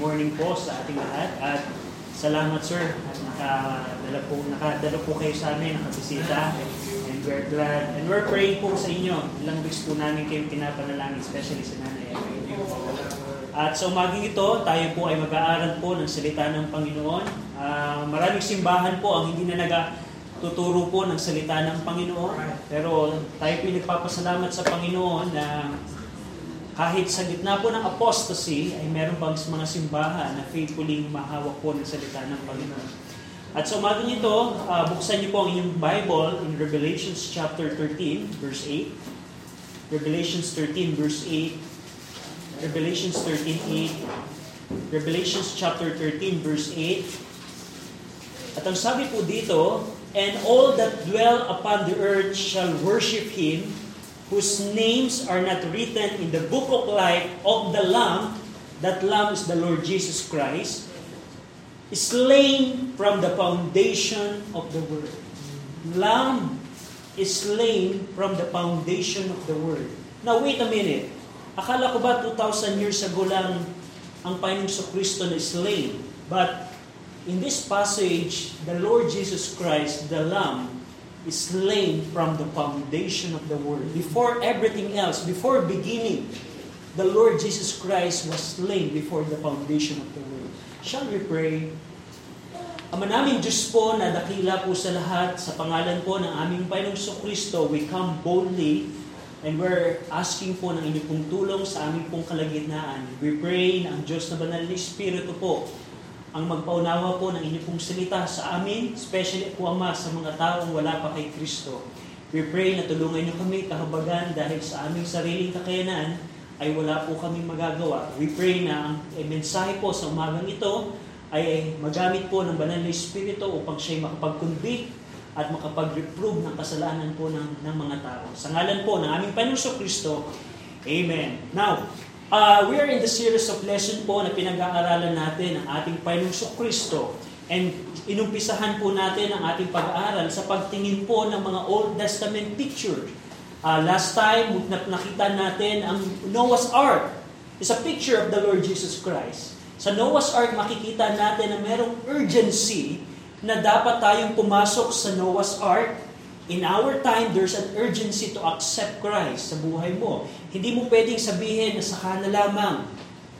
morning po sa ating lahat at salamat sir at nakadala po, nakadala po kayo sa amin, nakabisita and we're glad and we're praying po sa inyo. Ilang weeks po namin kayo pinapanalangin, especially sa nanay. At sa umaging ito, tayo po ay mag-aaral po ng salita ng Panginoon. Uh, maraming simbahan po ang hindi na nagatuturo po ng salita ng Panginoon. Pero tayo po nagpapasalamat sa Panginoon na kahit sa gitna po ng apostasy, ay meron bang mga simbahan na faithfully mahawak po ng salita ng Panginoon. At sa umaga nito, uh, buksan niyo po ang inyong Bible in Revelations chapter 13, verse 8. Revelations 13, verse 8. Revelations 13, 8. Revelations chapter 13, verse 8. At ang sabi po dito, And all that dwell upon the earth shall worship Him, whose names are not written in the book of life of the Lamb, that Lamb is the Lord Jesus Christ, slain from the foundation of the world. Lamb is slain from the foundation of the world. Now wait a minute. Akala ko ba 2,000 years ago lang ang Panginoong Kristo na slain? But in this passage, the Lord Jesus Christ, the Lamb, is slain from the foundation of the world. Before everything else, before beginning, the Lord Jesus Christ was slain before the foundation of the world. Shall we pray? Ama namin Diyos po na dakila po sa lahat, sa pangalan po ng aming Panginoong Kristo, we come boldly and we're asking po ng inyong tulong sa aming pong kalagitnaan. We pray na ang Diyos na banal na Espiritu po ang magpaunawa po ng inyong salita sa amin, especially po Ama sa mga taong wala pa kay Kristo. We pray na tulungan niyo kami kahabagan dahil sa aming sariling kakayanan ay wala po kaming magagawa. We pray na ang eh, mensahe po sa umagang ito ay magamit po ng banal na Espiritu upang siya'y makapag-convict at makapag-reprove ng kasalanan po ng, ng mga tao. Sa ngalan po ng aming Panginoon Kristo, Amen. Now, Uh, we are in the series of lesson po na pinag-aaralan natin ang ating Panginoong Kristo. And inumpisahan po natin ang ating pag-aaral sa pagtingin po ng mga Old Testament picture. Uh, last time, nakita natin ang Noah's Ark. is a picture of the Lord Jesus Christ. Sa Noah's Ark, makikita natin na merong urgency na dapat tayong pumasok sa Noah's Ark In our time, there's an urgency to accept Christ sa buhay mo. Hindi mo pwedeng sabihin na saka na lamang.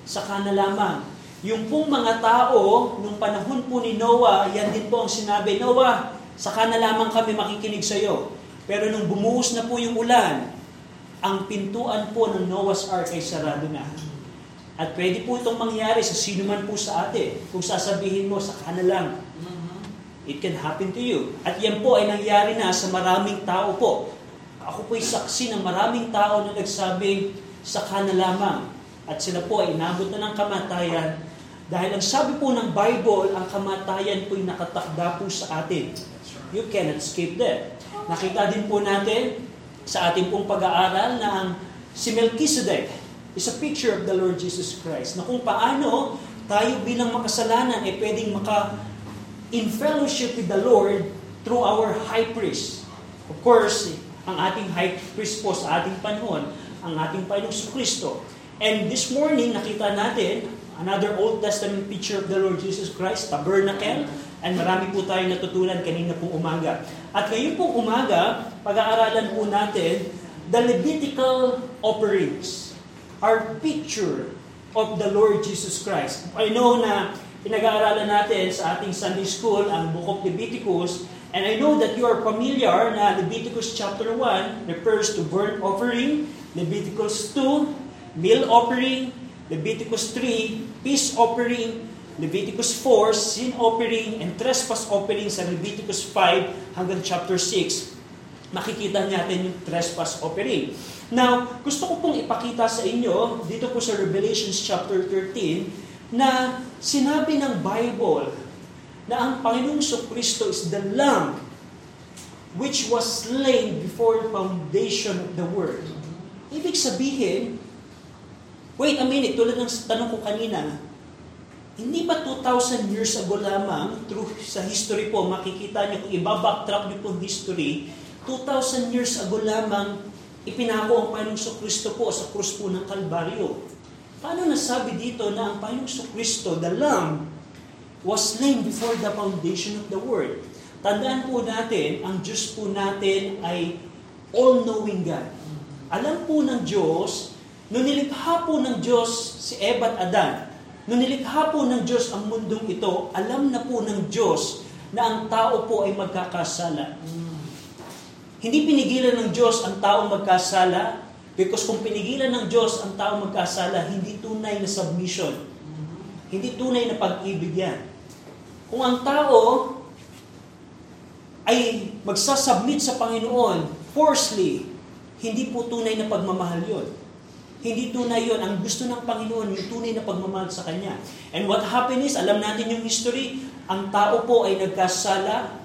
Saka na lamang. Yung pong mga tao, nung panahon po ni Noah, yan din po ang sinabi, Noah, saka na lamang kami makikinig sa iyo. Pero nung bumuhos na po yung ulan, ang pintuan po ng Noah's Ark ay sarado na. At pwede po itong mangyari sa sino man po sa atin. Kung sasabihin mo, saka na lang. It can happen to you. At yan po ay nangyari na sa maraming tao po. Ako po'y saksi ng maraming tao na nagsabing, saka na lamang. At sila po ay inabot na ng kamatayan. Dahil ang sabi po ng Bible, ang kamatayan po'y nakatakda po sa atin. You cannot escape that. Nakita din po natin sa ating pong pag-aaral na ang si Melchizedek is a picture of the Lord Jesus Christ. Na kung paano tayo bilang makasalanan ay eh, pwedeng maka in fellowship with the Lord through our high priest. Of course, ang ating high priest po sa ating panahon, ang ating Panginoong Kristo. And this morning, nakita natin another Old Testament picture of the Lord Jesus Christ, tabernacle, and marami po tayong natutunan kanina pong umaga. At ngayon pong umaga, pag-aaralan po natin the Levitical offerings are picture of the Lord Jesus Christ. I know na pinag-aaralan natin sa ating Sunday School ang Book of Leviticus. And I know that you are familiar na Leviticus chapter 1 refers to burnt offering, Leviticus 2, meal offering, Leviticus 3, peace offering, Leviticus 4, sin offering, and trespass offering sa Leviticus 5 hanggang chapter 6. Makikita natin yung trespass offering. Now, gusto ko pong ipakita sa inyo, dito po sa Revelations chapter 13, na sinabi ng Bible na ang Panginoong Kristo is the Lamb which was slain before the foundation of the world. Ibig sabihin, wait a minute, tulad ng tanong ko kanina, hindi ba 2,000 years ago lamang, through sa history po, makikita niyo kung ibabacktrack niyo po history, 2,000 years ago lamang, ipinako ang Panginoong Kristo po sa krus po ng Kalbaryo. Paano nasabi dito na ang Panginoong Kristo, the Lamb, was slain before the foundation of the world? Tandaan po natin, ang Diyos po natin ay all-knowing God. Alam po ng Diyos, nung nilikha po ng Diyos si Eva at Adan, nung nilikha po ng Diyos ang mundong ito, alam na po ng Diyos na ang tao po ay magkakasala. Hindi pinigilan ng Diyos ang tao magkasala because kung pinigilan ng Diyos ang tao magkasala, hindi tunay na submission. Hindi tunay na pag-ibig yan. Kung ang tao ay magsasubmit sa Panginoon forcefully, hindi po tunay na pagmamahal yon. Hindi tunay yon. Ang gusto ng Panginoon, yung tunay na pagmamahal sa Kanya. And what happened is, alam natin yung history, ang tao po ay nagkasala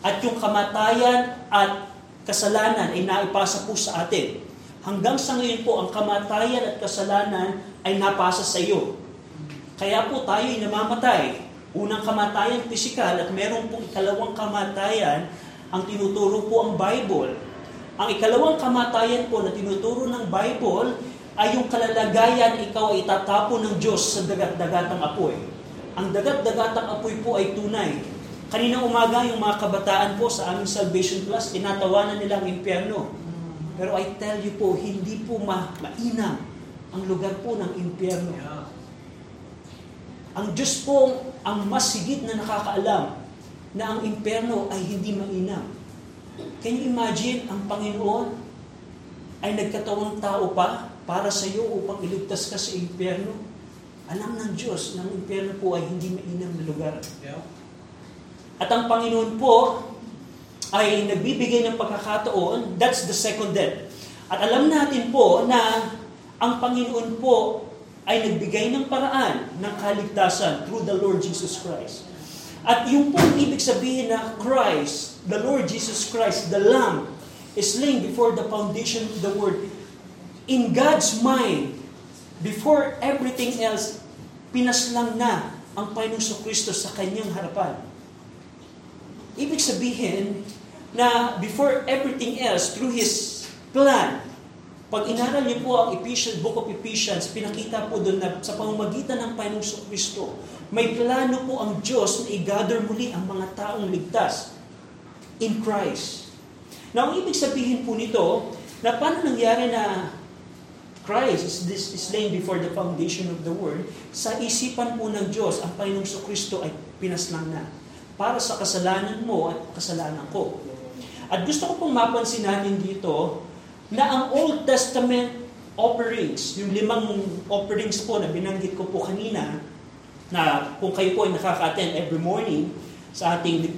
at yung kamatayan at kasalanan ay naipasa po sa atin. Hanggang sa ngayon po, ang kamatayan at kasalanan ay napasa sa iyo. Kaya po tayo ay namamatay. Unang kamatayan pisikal at meron pong ikalawang kamatayan ang tinuturo po ang Bible. Ang ikalawang kamatayan po na tinuturo ng Bible ay yung kalalagayan ikaw ay itatapon ng Diyos sa dagat-dagatang apoy. Ang dagat-dagatang apoy po ay tunay. Kanina umaga yung mga kabataan po sa aming Salvation Plus, tinatawanan nila ang impyerno. Pero I tell you po, hindi po ma mainam ang lugar po ng impyerno. Ang Diyos po ang mas higit na nakakaalam na ang impyerno ay hindi mainam. Can you imagine ang Panginoon ay nagkatawang tao pa para sa iyo upang iligtas ka sa impyerno? Alam ng Diyos na ang impyerno po ay hindi mainam na lugar. At ang Panginoon po ay nagbibigay ng pagkakataon, that's the second death. At alam natin po na ang Panginoon po ay nagbigay ng paraan ng kaligtasan through the Lord Jesus Christ. At yung pong ibig sabihin na Christ, the Lord Jesus Christ, the Lamb, is slain before the foundation of the world. In God's mind, before everything else, pinaslang na ang Panginoong Kristo sa kanyang harapan. Ibig sabihin na before everything else, through His plan, pag inaral niyo po ang Ephesians, Book of Ephesians, pinakita po doon na sa pamamagitan ng Panginoong Kristo, may plano po ang Diyos na i-gather muli ang mga taong ligtas in Christ. Now, ang ibig sabihin po nito, na paano nangyari na Christ is, this, is slain before the foundation of the world, sa isipan po ng Diyos, ang Panginoong Kristo ay pinaslang na para sa kasalanan mo at kasalanan ko. At gusto ko pong mapansin natin dito na ang Old Testament offerings, yung limang offerings po na binanggit ko po kanina, na kung kayo po ay nakaka-attend every morning sa ating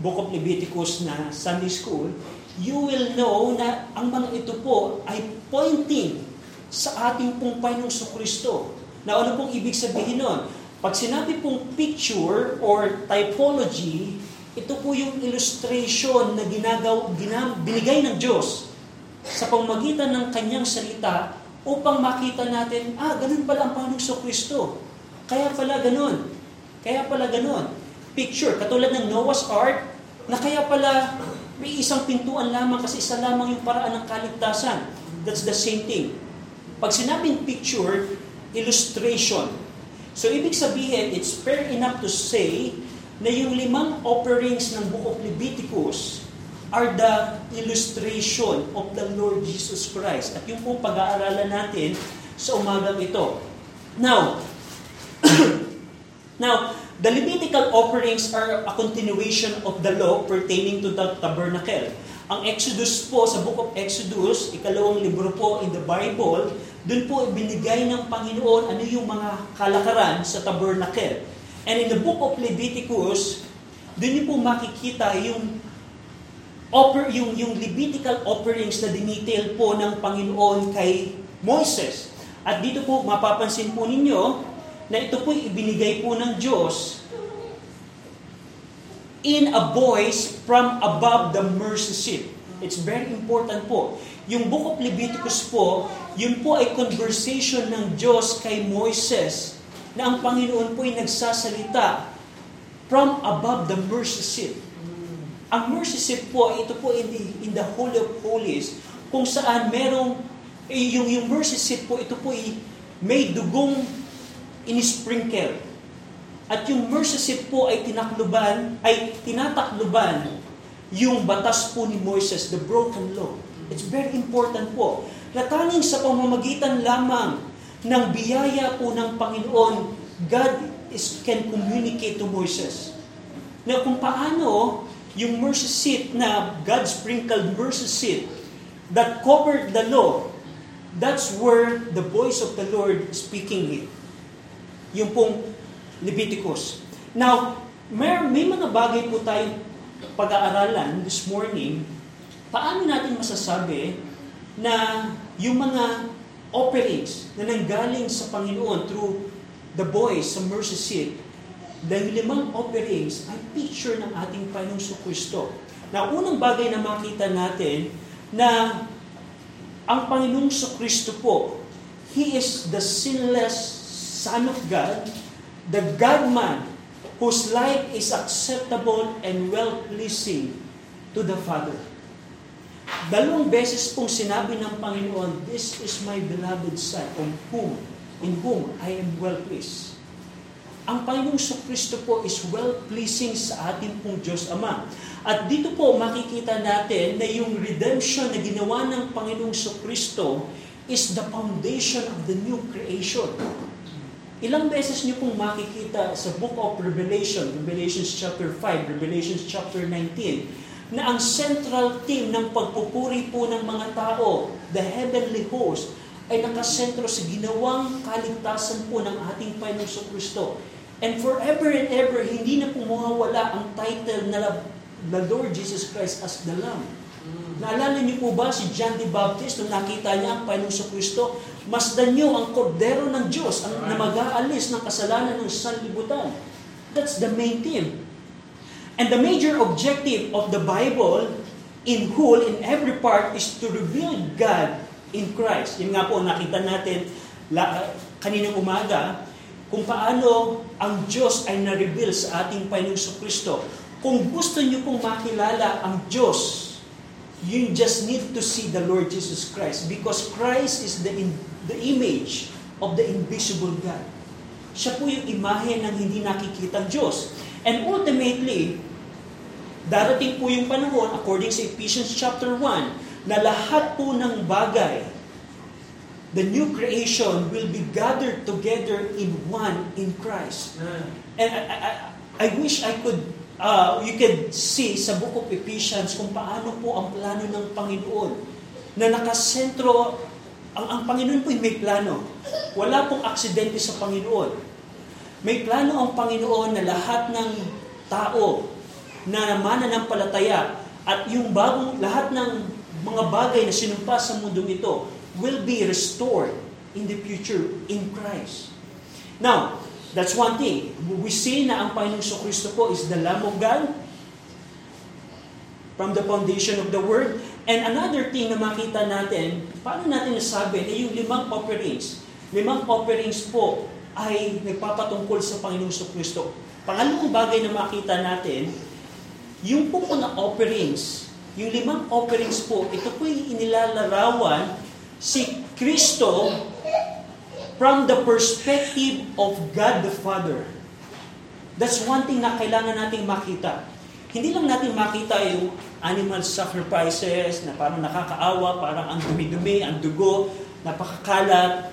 Book of Leviticus na Sunday School, you will know na ang mga ito po ay pointing sa ating pong Panginoong Kristo. Na ano pong ibig sabihin nun? Pag sinabi pong picture or typology, ito po yung illustration na ginagaw, ginam, binigay ng Diyos sa pamagitan ng kanyang salita upang makita natin, ah, ganun pala ang Panginoong Kristo. Kaya pala ganun. Kaya pala ganun. Picture, katulad ng Noah's Ark, na kaya pala may isang pintuan lamang kasi isa lamang yung paraan ng kaligtasan. That's the same thing. Pag sinabing picture, illustration. So ibig sabihin, it's fair enough to say na yung limang offerings ng Book of Leviticus are the illustration of the Lord Jesus Christ. At yung pong pag-aaralan natin sa umagang ito. Now, now, the Levitical offerings are a continuation of the law pertaining to the tabernacle. Ang Exodus po, sa Book of Exodus, ikalawang libro po in the Bible, dun po ibinigay ng Panginoon ano yung mga kalakaran sa tabernacle. And in the Book of Leviticus, dun niyo po makikita yung offer yung yung Levitical offerings na dinetail po ng Panginoon kay Moses. At dito po mapapansin po ninyo na ito po ibinigay po ng Diyos in a voice from above the mercy seat. It's very important po. Yung Book of Leviticus po, yun po ay conversation ng Diyos kay Moises na ang Panginoon po ay nagsasalita from above the mercy seat. Ang mercy seat po, ito po in the, in the Holy of Holies, kung saan merong, eh, yung, yung mercy seat po, ito po ay may dugong inisprinkle. At yung mercy seat po ay tinakluban, ay tinatakluban yung batas po ni Moises, the broken law. It's very important po. Na sa pamamagitan lamang ng biyaya po ng Panginoon, God is, can communicate to Moises. Na kung paano yung mercy seat na God sprinkled mercy seat that covered the law, that's where the voice of the Lord speaking it. Yung pong Leviticus. Now, may, may mga bagay po tayong pag-aaralan this morning, paano natin masasabi na yung mga offerings na nanggaling sa Panginoon through the voice sa mercy seat, dahil limang offerings ay picture ng ating Panginoong Kristo. Na unang bagay na makita natin na ang Panginoong Kristo po, He is the sinless Son of God, the God-man whose life is acceptable and well-pleasing to the Father. Dalawang beses pong sinabi ng Panginoon, This is my beloved Son, on whom, in whom I am well pleased. Ang Panginoong Kristo po is well-pleasing sa ating pong Diyos Ama. At dito po makikita natin na yung redemption na ginawa ng Panginoong Kristo is the foundation of the new creation. Ilang beses niyo pong makikita sa Book of Revelation, Revelation chapter 5, Revelation chapter 19, na ang central theme ng pagpupuri po ng mga tao, the heavenly host, ay nakasentro sa ginawang kaligtasan po ng ating Panginoon Kristo. And forever and ever, hindi na po mawawala ang title na the Lord Jesus Christ as the Lamb. Naalala niyo po ba si John the Baptist nung nakita niya ang Panginoon Kristo? Masdan niyo ang kordero ng Diyos ang na mag-aalis ng kasalanan ng sanlibutan. That's the main theme. And the major objective of the Bible in whole, in every part, is to reveal God in Christ. Yun nga po, nakita natin la, kaninang umaga, kung paano ang Diyos ay na-reveal sa ating Panginoong Kristo. Kung gusto niyo pong makilala ang Diyos, you just need to see the Lord Jesus Christ because Christ is the, in, the image of the invisible God. Siya po yung imahe ng hindi nakikitang Diyos. And ultimately, darating po yung panahon, according sa Ephesians chapter 1, na lahat po ng bagay, the new creation will be gathered together in one in Christ. And I, I, I wish I could uh, you can see sa book of Ephesians kung paano po ang plano ng Panginoon na nakasentro, ang, ang Panginoon po may plano. Wala pong aksidente sa Panginoon. May plano ang Panginoon na lahat ng tao na mananampalataya at yung bagong lahat ng mga bagay na sinumpa sa mundong ito will be restored in the future in Christ. Now, That's one thing. We see na ang Panginoong Kristo po is the Lamb of God from the foundation of the Word. And another thing na makita natin, paano natin nasabi na yung limang offerings, limang offerings po ay nagpapatungkol sa Panginoong Kristo. Pangalawang bagay na makita natin, yung po na offerings, yung limang offerings po, ito po yung inilalarawan si Kristo from the perspective of God the Father. That's one thing na kailangan nating makita. Hindi lang natin makita yung animal sacrifices na parang nakakaawa, parang ang dumi-dumi, ang dugo, napakakalat.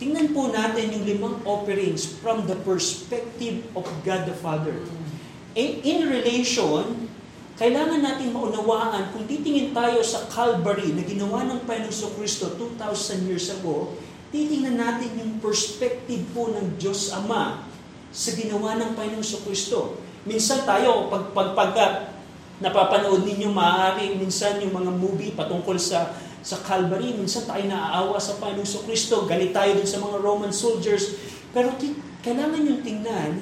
Tingnan po natin yung limang offerings from the perspective of God the Father. In, in relation, kailangan natin maunawaan, kung titingin tayo sa Calvary na ginawa ng Panginoon Kristo 2,000 years ago, titingnan natin yung perspective po ng Diyos Ama sa ginawa ng Panginoong Kristo. Minsan tayo, pag, pag, pagka napapanood ninyo maaari, minsan yung mga movie patungkol sa sa Calvary, minsan tayo naaawa sa Panginoong Kristo, galit tayo dun sa mga Roman soldiers, pero kailangan yung tingnan,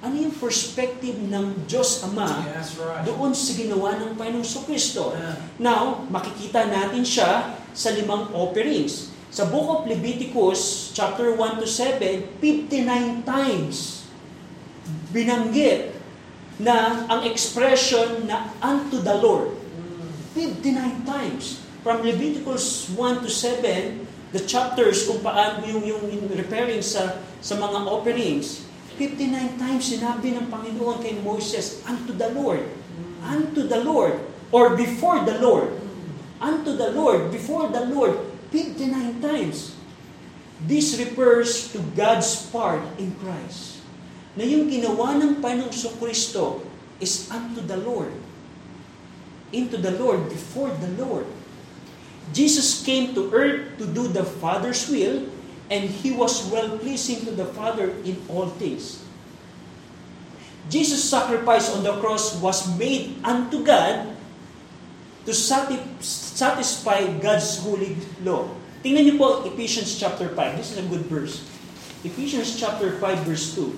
ano yung perspective ng Diyos Ama Yeah, right. doon sa ginawa ng Panginoong Kristo. Now, makikita natin siya sa limang offerings. Sa book of Leviticus, chapter 1 to 7, 59 times binanggit na ang expression na unto the Lord. 59 times. From Leviticus 1 to 7, the chapters kung paano yung, yung, yung repairing sa, sa mga offerings, 59 times sinabi ng Panginoon kay Moses, unto the Lord, unto the Lord, or before the Lord, unto the Lord, before the Lord, 59 times. This refers to God's part in Christ. Na yung ginawa ng Panginoong Kristo is unto the Lord. Into the Lord, before the Lord. Jesus came to earth to do the Father's will, and He was well-pleasing to the Father in all things. Jesus' sacrifice on the cross was made unto God to satisfy God's holy law. Tingnan niyo po Ephesians chapter 5. This is a good verse. Ephesians chapter 5 verse 2.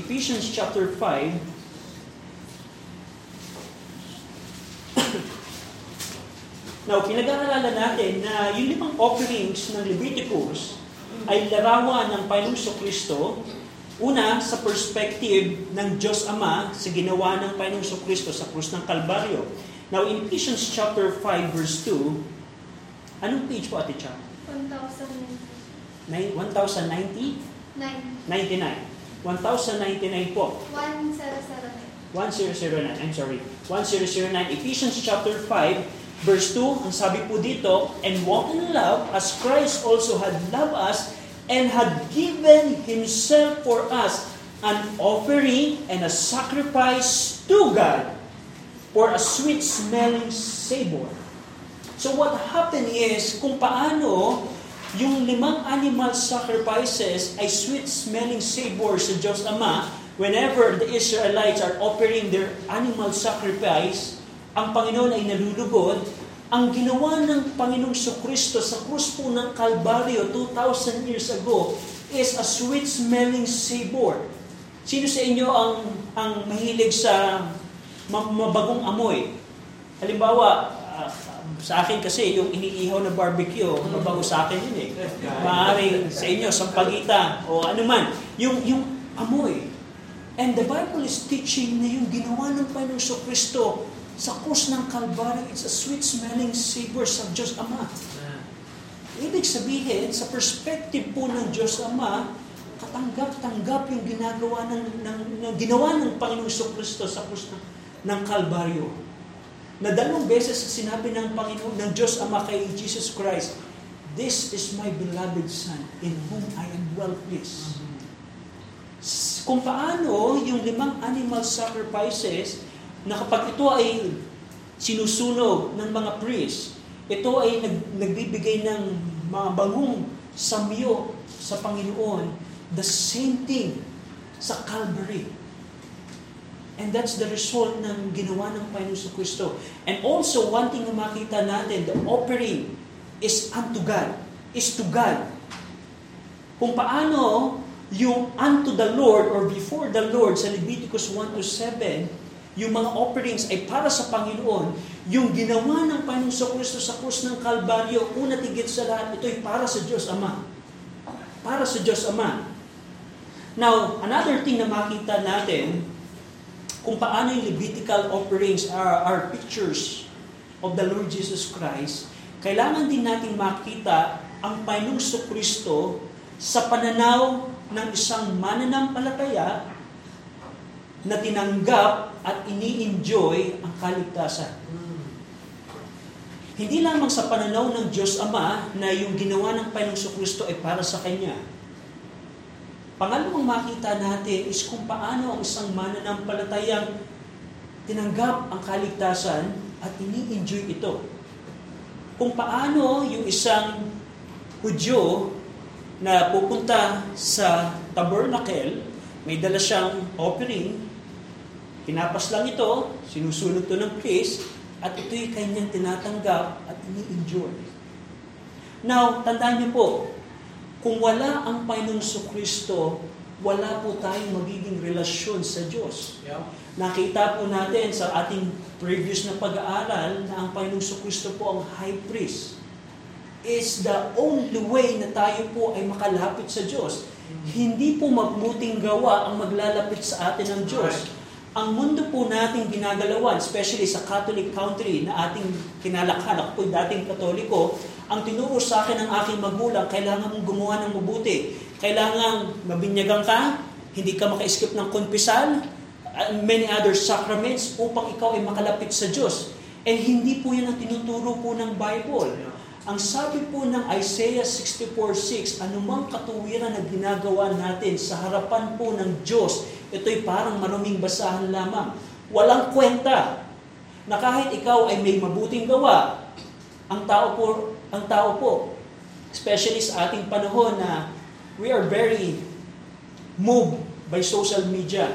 Ephesians chapter 5 Now, pinag-aaralan natin na yung limang offerings ng Leviticus ay larawan ng Panginoong Kristo Una, sa perspective ng Diyos Ama sa ginawa ng Panginoong Kristo sa krus ng Kalbaryo. Now, in Ephesians chapter 5, verse 2, anong page po, Ate Cha? 1,090. 1,090? 99. 1,099 po. 1009. 1009, I'm sorry. 1009, Ephesians chapter 5, verse 2, ang sabi po dito, And walk in love as Christ also had loved us and had given Himself for us an offering and a sacrifice to God for a sweet-smelling savor. So what happened is, kung paano yung limang animal sacrifices ay sweet-smelling savor sa Diyos Ama, whenever the Israelites are offering their animal sacrifice, ang Panginoon ay nalulugod, ang ginawa ng Panginoong Kristo sa krus po ng Kalbaryo 2,000 years ago is a sweet-smelling savor. Sino sa inyo ang, ang mahilig sa mabagong amoy? Halimbawa, uh, sa akin kasi yung iniihaw na barbecue, mabago sa akin yun eh. Maaaring sa inyo, sampagita o ano man, yung, yung amoy. And the Bible is teaching na yung ginawa ng Panginoong Kristo sa krus ng Kalbaryo, it's a sweet-smelling savor sa Diyos Ama. Ibig sabihin, sa perspective po ng Diyos Ama, katanggap-tanggap yung ginagawa ng, ng, ng ginawa ng Panginoong Kristo sa krus ng, ng Kalbaryo. Na dalawang beses sinabi ng Panginoon, ng Diyos Ama kay Jesus Christ, This is my beloved Son, in whom I am well pleased. Kung paano yung limang animal sacrifices na kapag ito ay sinusunog ng mga priest, ito ay nag, nagbibigay ng mga bangong samyo sa Panginoon, the same thing sa Calvary. And that's the result ng ginawa ng Panginoon Kristo. And also, one thing na makita natin, the offering is unto God, is to God. Kung paano yung unto the Lord or before the Lord sa Leviticus 1 to 7, yung mga offerings ay para sa Panginoon, yung ginawa ng Panginoon Kristo sa krus ng Kalbaryo, una tigit sa lahat, ito ay para sa Diyos Ama. Para sa Diyos Ama. Now, another thing na makita natin, kung paano yung Levitical offerings are, are pictures of the Lord Jesus Christ, kailangan din nating makita ang Panginoong Kristo sa pananaw ng isang mananampalataya na tinanggap at ini-enjoy ang kaligtasan. Hindi lamang sa pananaw ng Diyos Ama na yung ginawa ng Panginoong Kristo ay para sa Kanya. Pangalawang makita natin is kung paano ang isang mananampalatayang tinanggap ang kaligtasan at ini-enjoy ito. Kung paano yung isang Hudyo na pupunta sa tabernacle, may dala siyang offering, Pinapas lang ito, sinusunod to ng priest, at ito'y kanyang tinatanggap at ini-enjoy. Now, tandaan niyo po, kung wala ang Panginoong Kristo, wala po tayong magiging relasyon sa Diyos. Yeah. Nakita po natin sa ating previous na pag-aaral na ang Panginoong Kristo po ang high priest. Is the only way na tayo po ay makalapit sa Diyos. Mm-hmm. Hindi po magmuting gawa ang maglalapit sa atin ng Diyos. Right Ang mundo po nating ginagalawan, especially sa Catholic country na ating kinalakhan, ako po dating katoliko, ang tinuro sa akin ng aking magulang, kailangan mong gumawa ng mabuti. Kailangan mabinyagan ka, hindi ka maka-skip ng konpisal, and many other sacraments upang ikaw ay makalapit sa Diyos. And hindi po yan ang tinuturo po ng Bible. Ang sabi po ng Isaiah 64.6, anumang katuwiran na ginagawa natin sa harapan po ng Diyos, ito'y parang maruming basahan lamang. Walang kwenta na kahit ikaw ay may mabuting gawa, ang tao po, ang tao po, especially sa ating panahon na we are very moved by social media,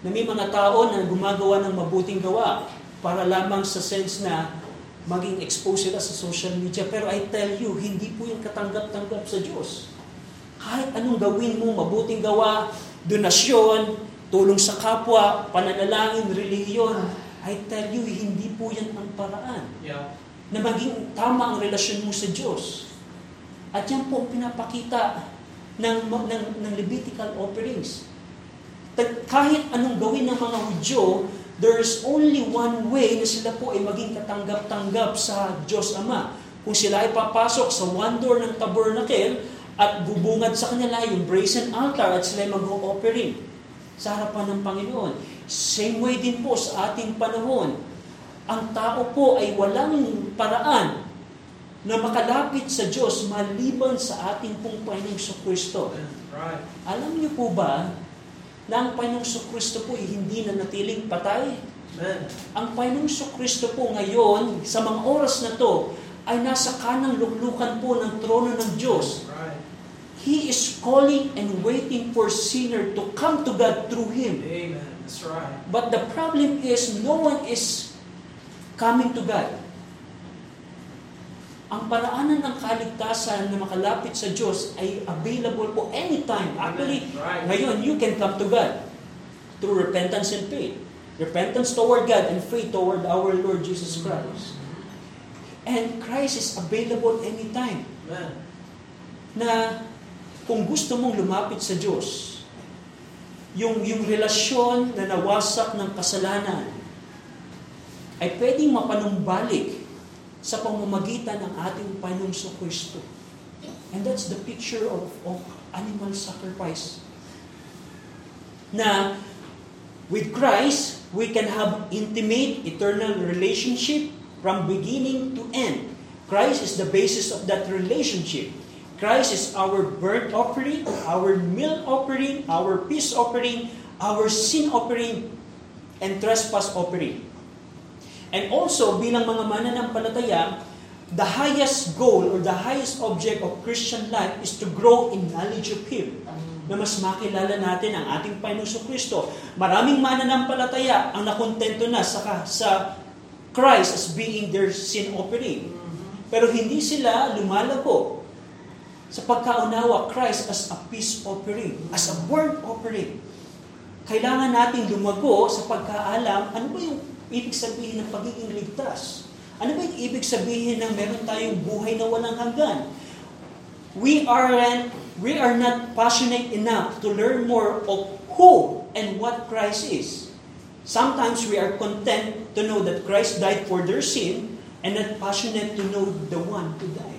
na may mga tao na gumagawa ng mabuting gawa para lamang sa sense na maging exposed sila sa social media. Pero I tell you, hindi po yung katanggap-tanggap sa Diyos. Kahit anong gawin mo, mabuting gawa, donasyon, tulong sa kapwa, pananalangin, reliyon, I tell you, hindi po yan ang paraan. Yeah. Na maging tama ang relasyon mo sa Diyos. At yan po ang pinapakita ng, ng, ng Levitical offerings. Kahit anong gawin ng mga Hudyo, there's only one way na sila po ay maging katanggap-tanggap sa Diyos Ama. Kung sila ay papasok sa one door ng tabernacle at bubungad sa kanila yung brazen altar at sila ay mag-offering sa harapan ng Panginoon. Same way din po sa ating panahon. Ang tao po ay walang paraan na makalapit sa Diyos maliban sa ating pong Panginoong Kristo. Right. Alam niyo po ba na ang Panginoong Kristo po ay hindi na natiling patay? Amen. Ang Panginoong Kristo po ngayon, sa mga oras na to, ay nasa kanang luklukan po ng trono ng Diyos. Right. He is calling and waiting for sinner to come to God through Him. Amen. That's right. But the problem is, no one is coming to God. Ang paraanan ng kaligtasan na makalapit sa Diyos ay available po anytime. Actually, Right. ngayon, you can come to God through repentance and faith. Repentance toward God and faith toward our Lord Jesus Christ. And Christ is available anytime. Amen. Na kung gusto mong lumapit sa Diyos, yung, yung relasyon na nawasak ng kasalanan ay pwedeng mapanumbalik sa pamamagitan ng ating Panginoong Kristo. And that's the picture of, of animal sacrifice. Na with Christ, we can have intimate, eternal relationship from beginning to end. Christ is the basis of that relationship. Christ is our burnt offering, our meal offering, our peace offering, our sin offering, and trespass offering. And also, bilang mga mananampalataya, the highest goal or the highest object of Christian life is to grow in knowledge of Him. Na mas makilala natin ang ating Panginoon Kristo. Maraming mananampalataya ang nakontento na sa, sa Christ as being their sin offering. Pero hindi sila lumalago sa pagkaunawa Christ as a peace offering, as a burnt offering. Kailangan natin lumago sa pagkaalam, ano ba yung ibig sabihin ng pagiging ligtas? Ano ba yung ibig sabihin ng meron tayong buhay na walang hanggan? We are we are not passionate enough to learn more of who and what Christ is. Sometimes we are content to know that Christ died for their sin and not passionate to know the one who died.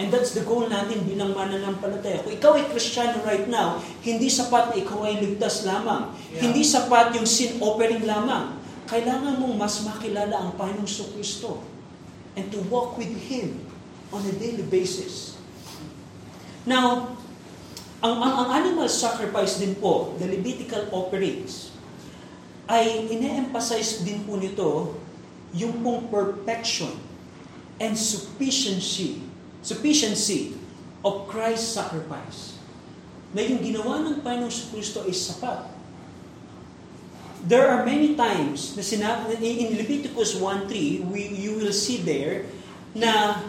And that's the goal natin bilang mananampalataya. Kung ikaw ay Kristiyano right now, hindi sapat na ikaw ay ligtas lamang. Yeah. Hindi sapat yung sin offering lamang. Kailangan mong mas makilala ang Panginoong Kristo and to walk with Him on a daily basis. Now, ang, ang, ang animal sacrifice din po, the Levitical offerings, ay ine-emphasize din po nito yung pong perfection and sufficiency sufficiency of Christ's sacrifice. Na yung ginawa ng Panginoong Kristo ay sapat. There are many times na sinabi, in Leviticus 1.3, we, you will see there na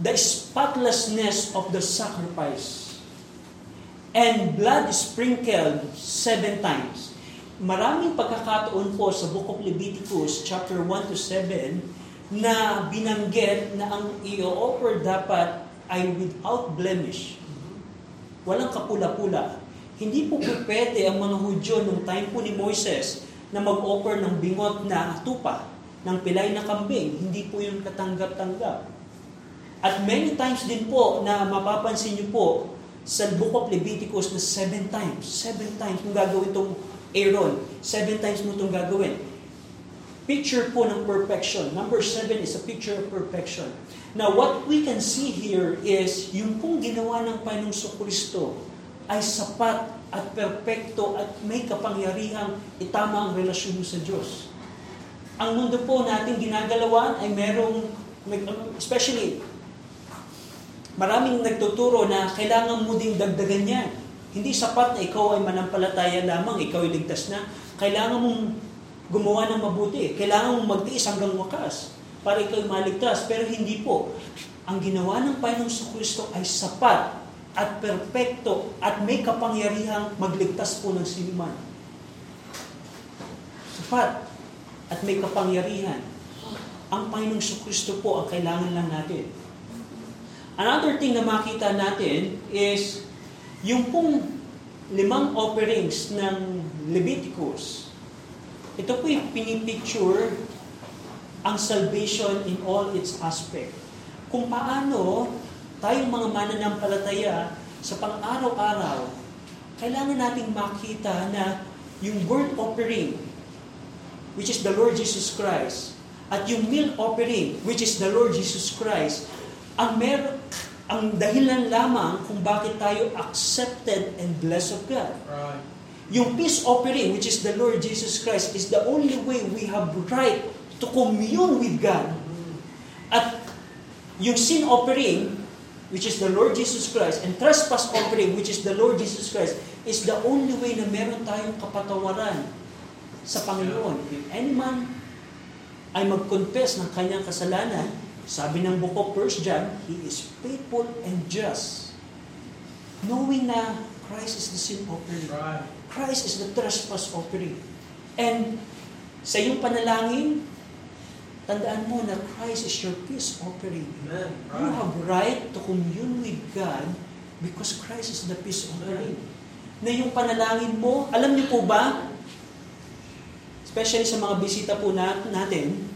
the spotlessness of the sacrifice and blood sprinkled seven times. Maraming pagkakataon po sa Book of Leviticus chapter 1 to 7 na binanggit na ang i-offer dapat ay without blemish. Walang kapula-pula. Hindi po po pwede ang mga Hudyo nung time po ni Moises na mag-offer ng bingot na tupa, ng pilay na kambing. Hindi po yun katanggap-tanggap. At many times din po na mapapansin niyo po sa Book of Leviticus na seven times, seven times kung gagawin itong Aaron, seven times mo itong gagawin. Picture po ng perfection. Number seven is a picture of perfection. Now, what we can see here is yung pong ginawa ng Panginoong Kristo ay sapat at perpekto at may kapangyarihang itama ang relasyon mo sa Diyos. Ang mundo po natin ginagalawan ay merong, especially, maraming nagtuturo na kailangan mo ding dagdagan yan. Hindi sapat na ikaw ay manampalataya lamang, ikaw ay ligtas na. Kailangan mong gumawa ng mabuti. Kailangan mong magtiis hanggang wakas para ikaw ay maligtas. Pero hindi po. Ang ginawa ng Panginoong sa Kristo ay sapat at perpekto at may kapangyarihang magligtas po ng sinuman. Sapat at may kapangyarihan. Ang Panginoong Kristo po ang kailangan lang natin. Another thing na makita natin is yung pong limang offerings ng Leviticus. Ito po yung pinipicture ang salvation in all its aspect. Kung paano tayong mga mananampalataya sa pang-araw-araw, kailangan nating makita na yung burnt offering, which is the Lord Jesus Christ, at yung meal offering, which is the Lord Jesus Christ, ang mer ang dahilan lamang kung bakit tayo accepted and blessed of God. Right. Yung peace offering, which is the Lord Jesus Christ, is the only way we have right to commune with God. At yung sin offering, which is the Lord Jesus Christ, and trespass offering, which is the Lord Jesus Christ, is the only way na meron tayong kapatawaran sa Panginoon. If any man ay mag-confess ng kanyang kasalanan, sabi ng book of 1 John, He is faithful and just. Knowing na Christ is the sin offering. Christ is the trespass offering. And sa iyong panalangin, Tandaan mo na Christ is your peace offering. Amen. You have right to commune with God because Christ is the peace offering. Na yung panalangin mo, alam niyo po ba, especially sa mga bisita po natin,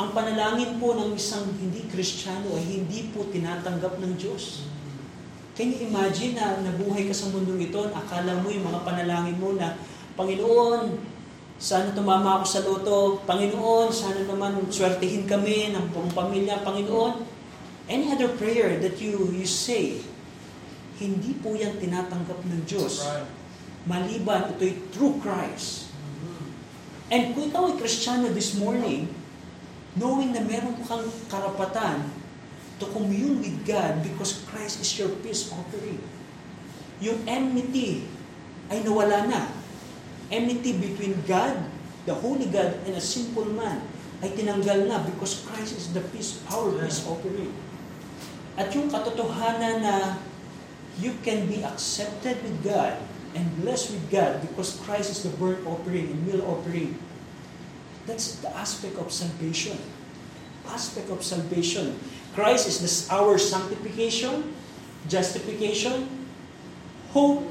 ang panalangin po ng isang hindi kristyano ay hindi po tinatanggap ng Diyos. Can you imagine na nabuhay ka sa mundong ito, akala mo yung mga panalangin mo na, Panginoon, sana tumama ako sa loto. Panginoon, sana naman swertihin kami ng buong pamilya. Panginoon, any other prayer that you, you say, hindi po yan tinatanggap ng Diyos. Maliban, ito'y true Christ. And kung ikaw ay Kristiyano this morning, knowing na meron kang karapatan to commune with God because Christ is your peace offering. Yung enmity ay nawala na enmity between God, the Holy God, and a simple man ay tinanggal na because Christ is the peace, our peace offering. At yung katotohanan na you can be accepted with God and blessed with God because Christ is the burnt offering and meal offering. That's the aspect of salvation. Aspect of salvation. Christ is this, our sanctification, justification, hope,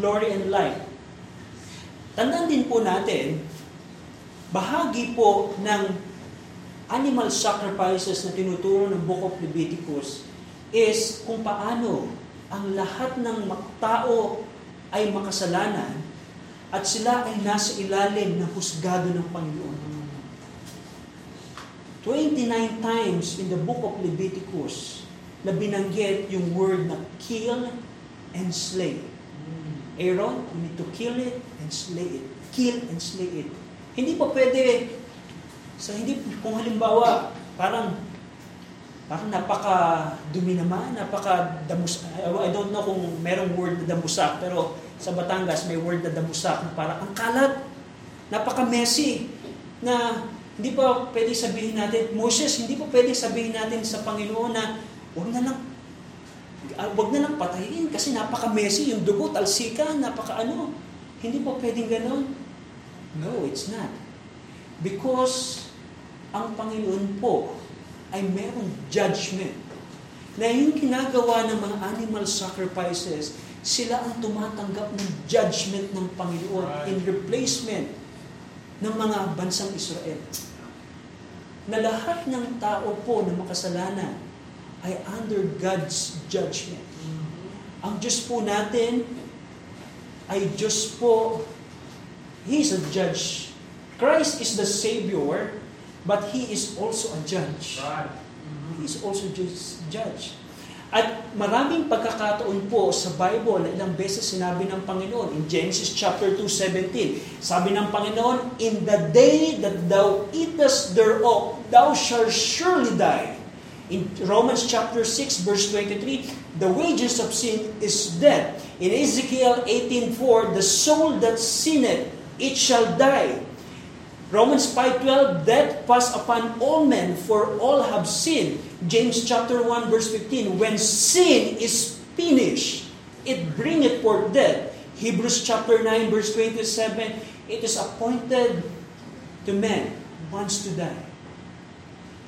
glory, and life. Tandaan din po natin, bahagi po ng animal sacrifices na tinuturo ng Book of Leviticus is kung paano ang lahat ng tao ay makasalanan at sila ay nasa ilalim ng husgado ng Panginoon. 29 times in the book of Leviticus na binanggit yung word na kill and slay. Aaron, you need to kill it and slay it. Kill and slay it. Hindi pa pwede, sa hindi, kung halimbawa, parang, parang napaka dumi naman, napaka damus, I don't know kung merong word na damusak, pero sa Batangas may word na damusak, na parang ang kalat, napaka messy, na hindi pa pwede sabihin natin, Moses, hindi pa pwede sabihin natin sa Panginoon na huwag na lang uh, wag na lang patayin kasi napaka-messy yung dugo, talsika, napaka-ano. Hindi pa pwedeng ganon. No, it's not. Because ang Panginoon po ay merong judgment na yung ginagawa ng mga animal sacrifices sila ang tumatanggap ng judgment ng Panginoon in replacement ng mga bansang Israel. Na lahat ng tao po na makasalanan ay under God's judgment. Ang Diyos po natin ay Diyos po, He is a judge. Christ is the Savior, but He is also a judge. He is also just judge. At maraming pagkakataon po sa Bible na ilang beses sinabi ng Panginoon. In Genesis chapter 2:17, sabi ng Panginoon, In the day that thou eatest thereof, thou shalt surely die. In Romans chapter 6 verse 23, the wages of sin is death. In Ezekiel 18:4, the soul that sinneth, it shall die. Romans 5.12, death pass upon all men, for all have sinned. James chapter 1 verse 15, when sin is finished, it bringeth forth death. Hebrews chapter 9 verse 27, it is appointed to men once to die.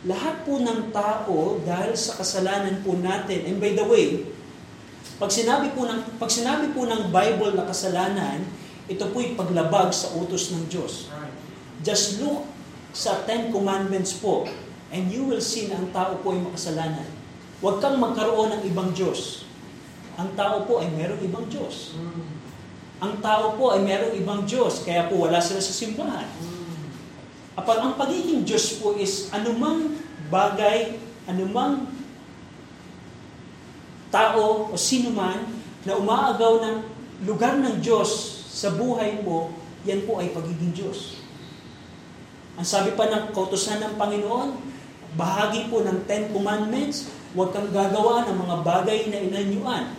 Lahat po ng tao, dahil sa kasalanan po natin, and by the way, pag sinabi po ng, pag sinabi po ng Bible na kasalanan, ito po'y paglabag sa utos ng Diyos. Just look sa Ten Commandments po and you will see na ang tao po ay makasalanan. Huwag kang magkaroon ng ibang Diyos. Ang tao po ay merong ibang Diyos. Ang tao po ay merong ibang Diyos, kaya po wala sila sa simbahan. Apal ang pagiging Diyos po is anumang bagay, anumang tao o sinuman na umaagaw ng lugar ng Diyos sa buhay mo, yan po ay pagiging Diyos. Ang sabi pa ng kautosan ng Panginoon, bahagi po ng Ten Commandments, huwag kang gagawa ng mga bagay na inanyuan.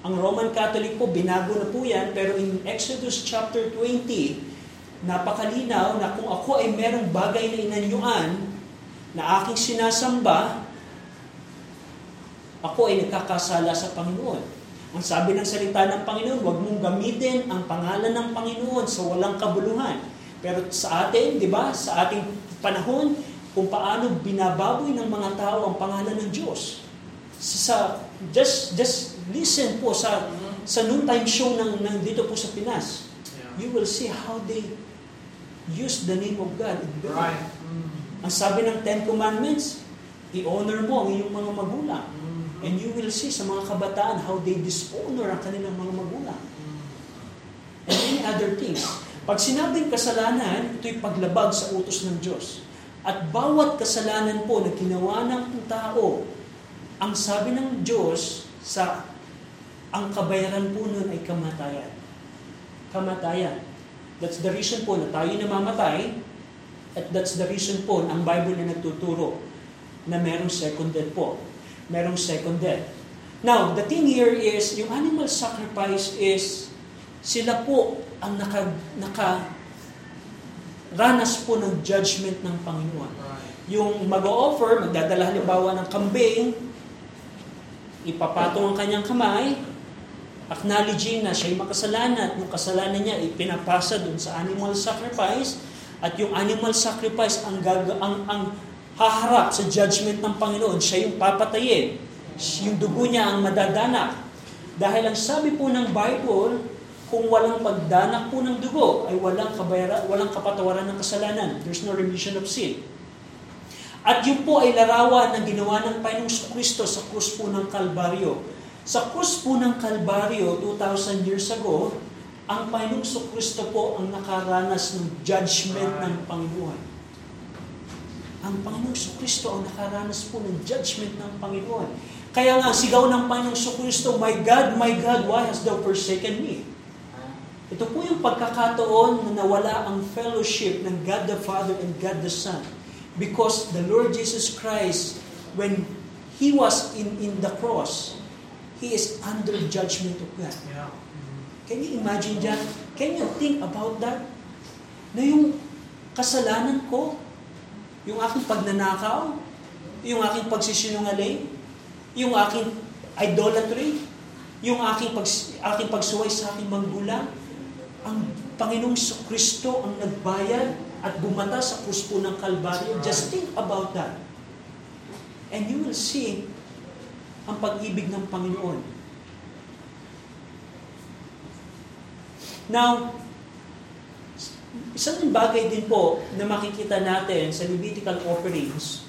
Ang Roman Catholic po, binago na po yan, pero in Exodus chapter 20, napakalinaw na kung ako ay merong bagay na inanyuan na aking sinasamba, ako ay nagkakasala sa Panginoon. Ang sabi ng salita ng Panginoon, huwag mong gamitin ang pangalan ng Panginoon sa walang kabuluhan pero sa atin, di ba, sa ating panahon, kung paano binababoy ng mga tao ang pangalan ng Diyos. Sa, just, just listen po sa, sa noontime show ng, ng dito po sa Pinas. You will see how they use the name of God. Right. Ang sabi ng Ten Commandments, i-honor mo ang iyong mga magulang. And you will see sa mga kabataan how they dishonor ang kanilang mga magulang. And many other things. Pag sinabing kasalanan, ito'y paglabag sa utos ng Diyos. At bawat kasalanan po na ginawa ng tao, ang sabi ng Diyos sa ang kabayaran po nun ay kamatayan. Kamatayan. That's the reason po na tayo namamatay at that's the reason po na ang Bible na nagtuturo na merong second death po. Merong second death. Now, the thing here is, yung animal sacrifice is, sila po ang naka, naka ranas po ng judgment ng Panginoon. Yung mag-o-offer, magdadala halimbawa ng kambing, ipapatong ang kanyang kamay, acknowledging na siya'y makasalanan at yung kasalanan niya ipinapasa dun sa animal sacrifice at yung animal sacrifice ang, gaga, ang, ang haharap sa judgment ng Panginoon, siya yung papatayin. Yung dugo niya ang madadanak. Dahil ang sabi po ng Bible, kung walang pagdanak po ng dugo, ay walang, kabayara, walang kapatawaran ng kasalanan. There's no remission of sin. At yun po ay larawan ng ginawa ng Panginoong Kristo sa krus po ng Kalbaryo. Sa krus po ng Kalbaryo, 2,000 years ago, ang Panginoong Kristo po ang nakaranas ng judgment ng Panginoon. Ang Panginoong Kristo ang nakaranas po ng judgment ng Panginoon. Kaya nga, sigaw ng Panginoong Kristo, My God, my God, why hast thou forsaken me? Ito po yung pagkakataon na nawala ang fellowship ng God the Father and God the Son. Because the Lord Jesus Christ, when He was in, in the cross, He is under judgment of God. Yeah. Can you imagine that? Can you think about that? Na yung kasalanan ko, yung aking pagnanakaw, yung aking pagsisinungaling, yung aking idolatry, yung aking, pag, aking pagsuway sa aking manggulang, ang Panginoong Kristo ang nagbayad at bumata sa krus po ng Kalbaryo. Just think about that. And you will see ang pag-ibig ng Panginoon. Now, isang bagay din po na makikita natin sa Levitical offerings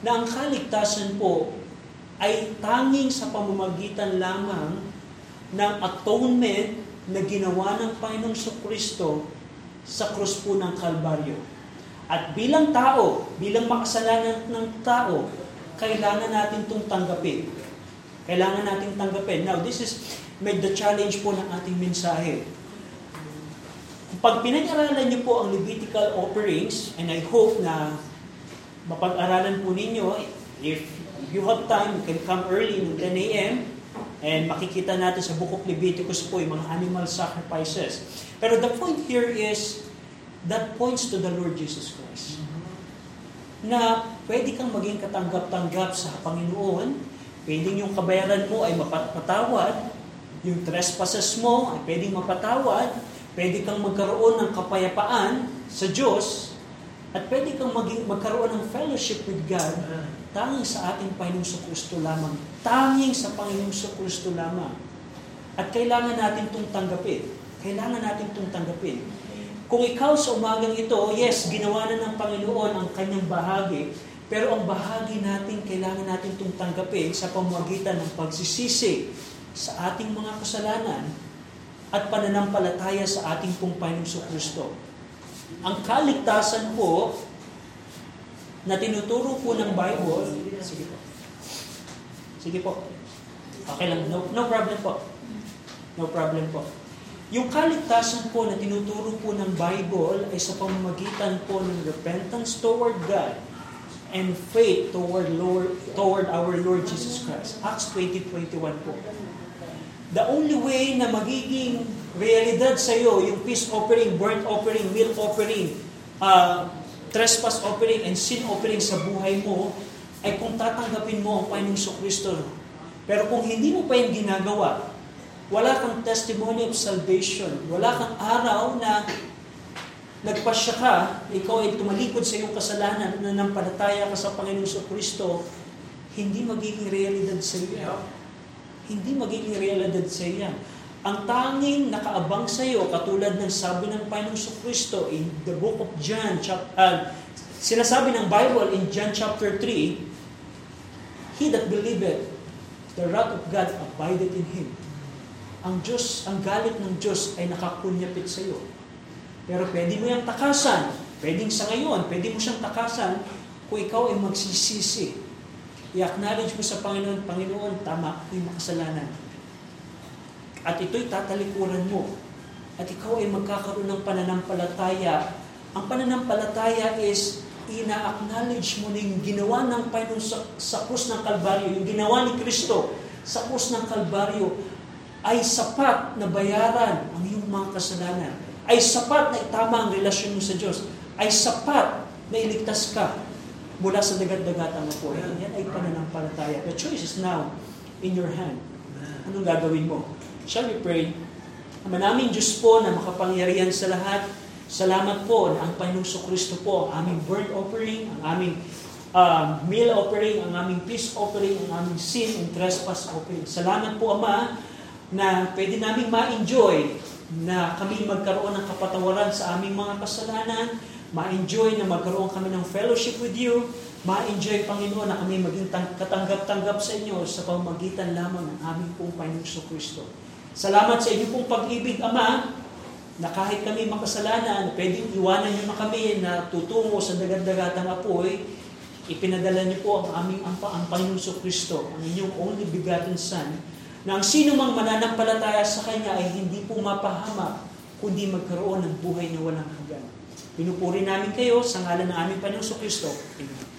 na ang kaligtasan po ay tanging sa pamamagitan lamang ng atonement na ginawa ng Panginoong Kristo sa krus po ng Kalbaryo. At bilang tao, bilang makasalanan ng tao, kailangan natin itong tanggapin. Kailangan natin tanggapin. Now, this is made the challenge po ng ating mensahe. Pag pinag-aralan niyo po ang Levitical offerings, and I hope na mapag-aralan po ninyo, if you have time, you can come early ng 10 a.m. and makikita natin sa Book of Leviticus po yung mga animal sacrifices. Pero the point here is, that points to the Lord Jesus Christ. Na pwede kang maging katanggap-tanggap sa Panginoon, pwedeng yung kabayaran mo ay mapatawad, yung trespasses mo ay pwedeng mapatawad, pwede kang magkaroon ng kapayapaan sa Diyos, at pwede kang maging, magkaroon ng fellowship with God tanging sa ating Panginoong Kristo lamang. Tanging sa Panginoong Kristo lamang. At kailangan natin itong tanggapin. Kailangan natin itong tanggapin. Kung ikaw sa umagang ito, yes, ginawa na ng Panginoon ang kanyang bahagi, pero ang bahagi natin, kailangan natin itong tanggapin sa pamamagitan ng pagsisisi sa ating mga kasalanan at pananampalataya sa ating pong Panginoong Kristo. Ang kaligtasan po na tinuturo po ng Bible, sige po. Sige po. Okay lang, no, no problem po. No problem po. Yung kaligtasan po na tinuturo po ng Bible ay sa pamamagitan po ng repentance toward God and faith toward Lord toward our Lord Jesus Christ. Acts 20:21 po. The only way na magiging realidad sa iyo yung peace offering, burnt offering, meal offering, uh, trespass offering, and sin offering sa buhay mo ay kung tatanggapin mo ang Panginoong Kristo. Pero kung hindi mo pa yung ginagawa, wala kang testimony of salvation, wala kang araw na nagpasya ka, ikaw ay tumalikod sa iyong kasalanan, na nampalataya ka sa Panginoong Kristo, hindi magiging realidad sa iyo hindi magiging realidad sa iyan. Ang tanging nakaabang sa iyo, katulad ng sabi ng Panginoong Kristo in the book of John, chap, uh, sinasabi ng Bible in John chapter 3, He that believeth, the wrath of God abideth in him. Ang Diyos, ang galit ng Diyos ay nakakunyapit sa iyo. Pero pwede mo yung takasan. Pwedeng sa ngayon, pwede mo siyang takasan kung ikaw ay magsisisi i-acknowledge mo sa Panginoon, Panginoon, tama yung makasalanan. At ito'y tatalikuran mo. At ikaw ay magkakaroon ng pananampalataya. Ang pananampalataya is ina-acknowledge mo na yung ginawa ng Panginoon sa, sa krus ng Kalbaryo, yung ginawa ni Kristo sa krus ng Kalbaryo, ay sapat na bayaran ang iyong mga kasalanan. Ay sapat na itama ang relasyon mo sa Diyos. Ay sapat na iligtas ka mula sa dagat-dagatan na po. Yan ay pananampalataya. The choice is now in your hand. Anong gagawin mo? Shall we pray? Ama namin Diyos po na makapangyarihan sa lahat, salamat po na ang Panginoong Kristo po, ang aming burnt offering, ang aming uh, meal offering, ang aming peace offering, ang aming sin and trespass offering. Salamat po, Ama, na pwede namin ma-enjoy na kami magkaroon ng kapatawaran sa aming mga kasalanan, ma-enjoy na magkaroon kami ng fellowship with you, ma-enjoy, Panginoon, na kami maging katanggap-tanggap sa inyo sa pamagitan lamang ng aming pong Panginoon Kristo. Salamat sa inyong pong pag-ibig, Ama, na kahit kami makasalanan, pwedeng iwanan niyo na kami na tutungo sa dagat-dagatang apoy, ipinadala niyo po ang aming ang, ang Panginoon Kristo, ang inyong only begotten Son, na ang sino mang mananampalataya sa Kanya ay hindi po mapahamak, kundi magkaroon ng buhay na walang hanggan. Pinupuri namin kayo sa ngalan ng aming Panginoong Kristo. Amen.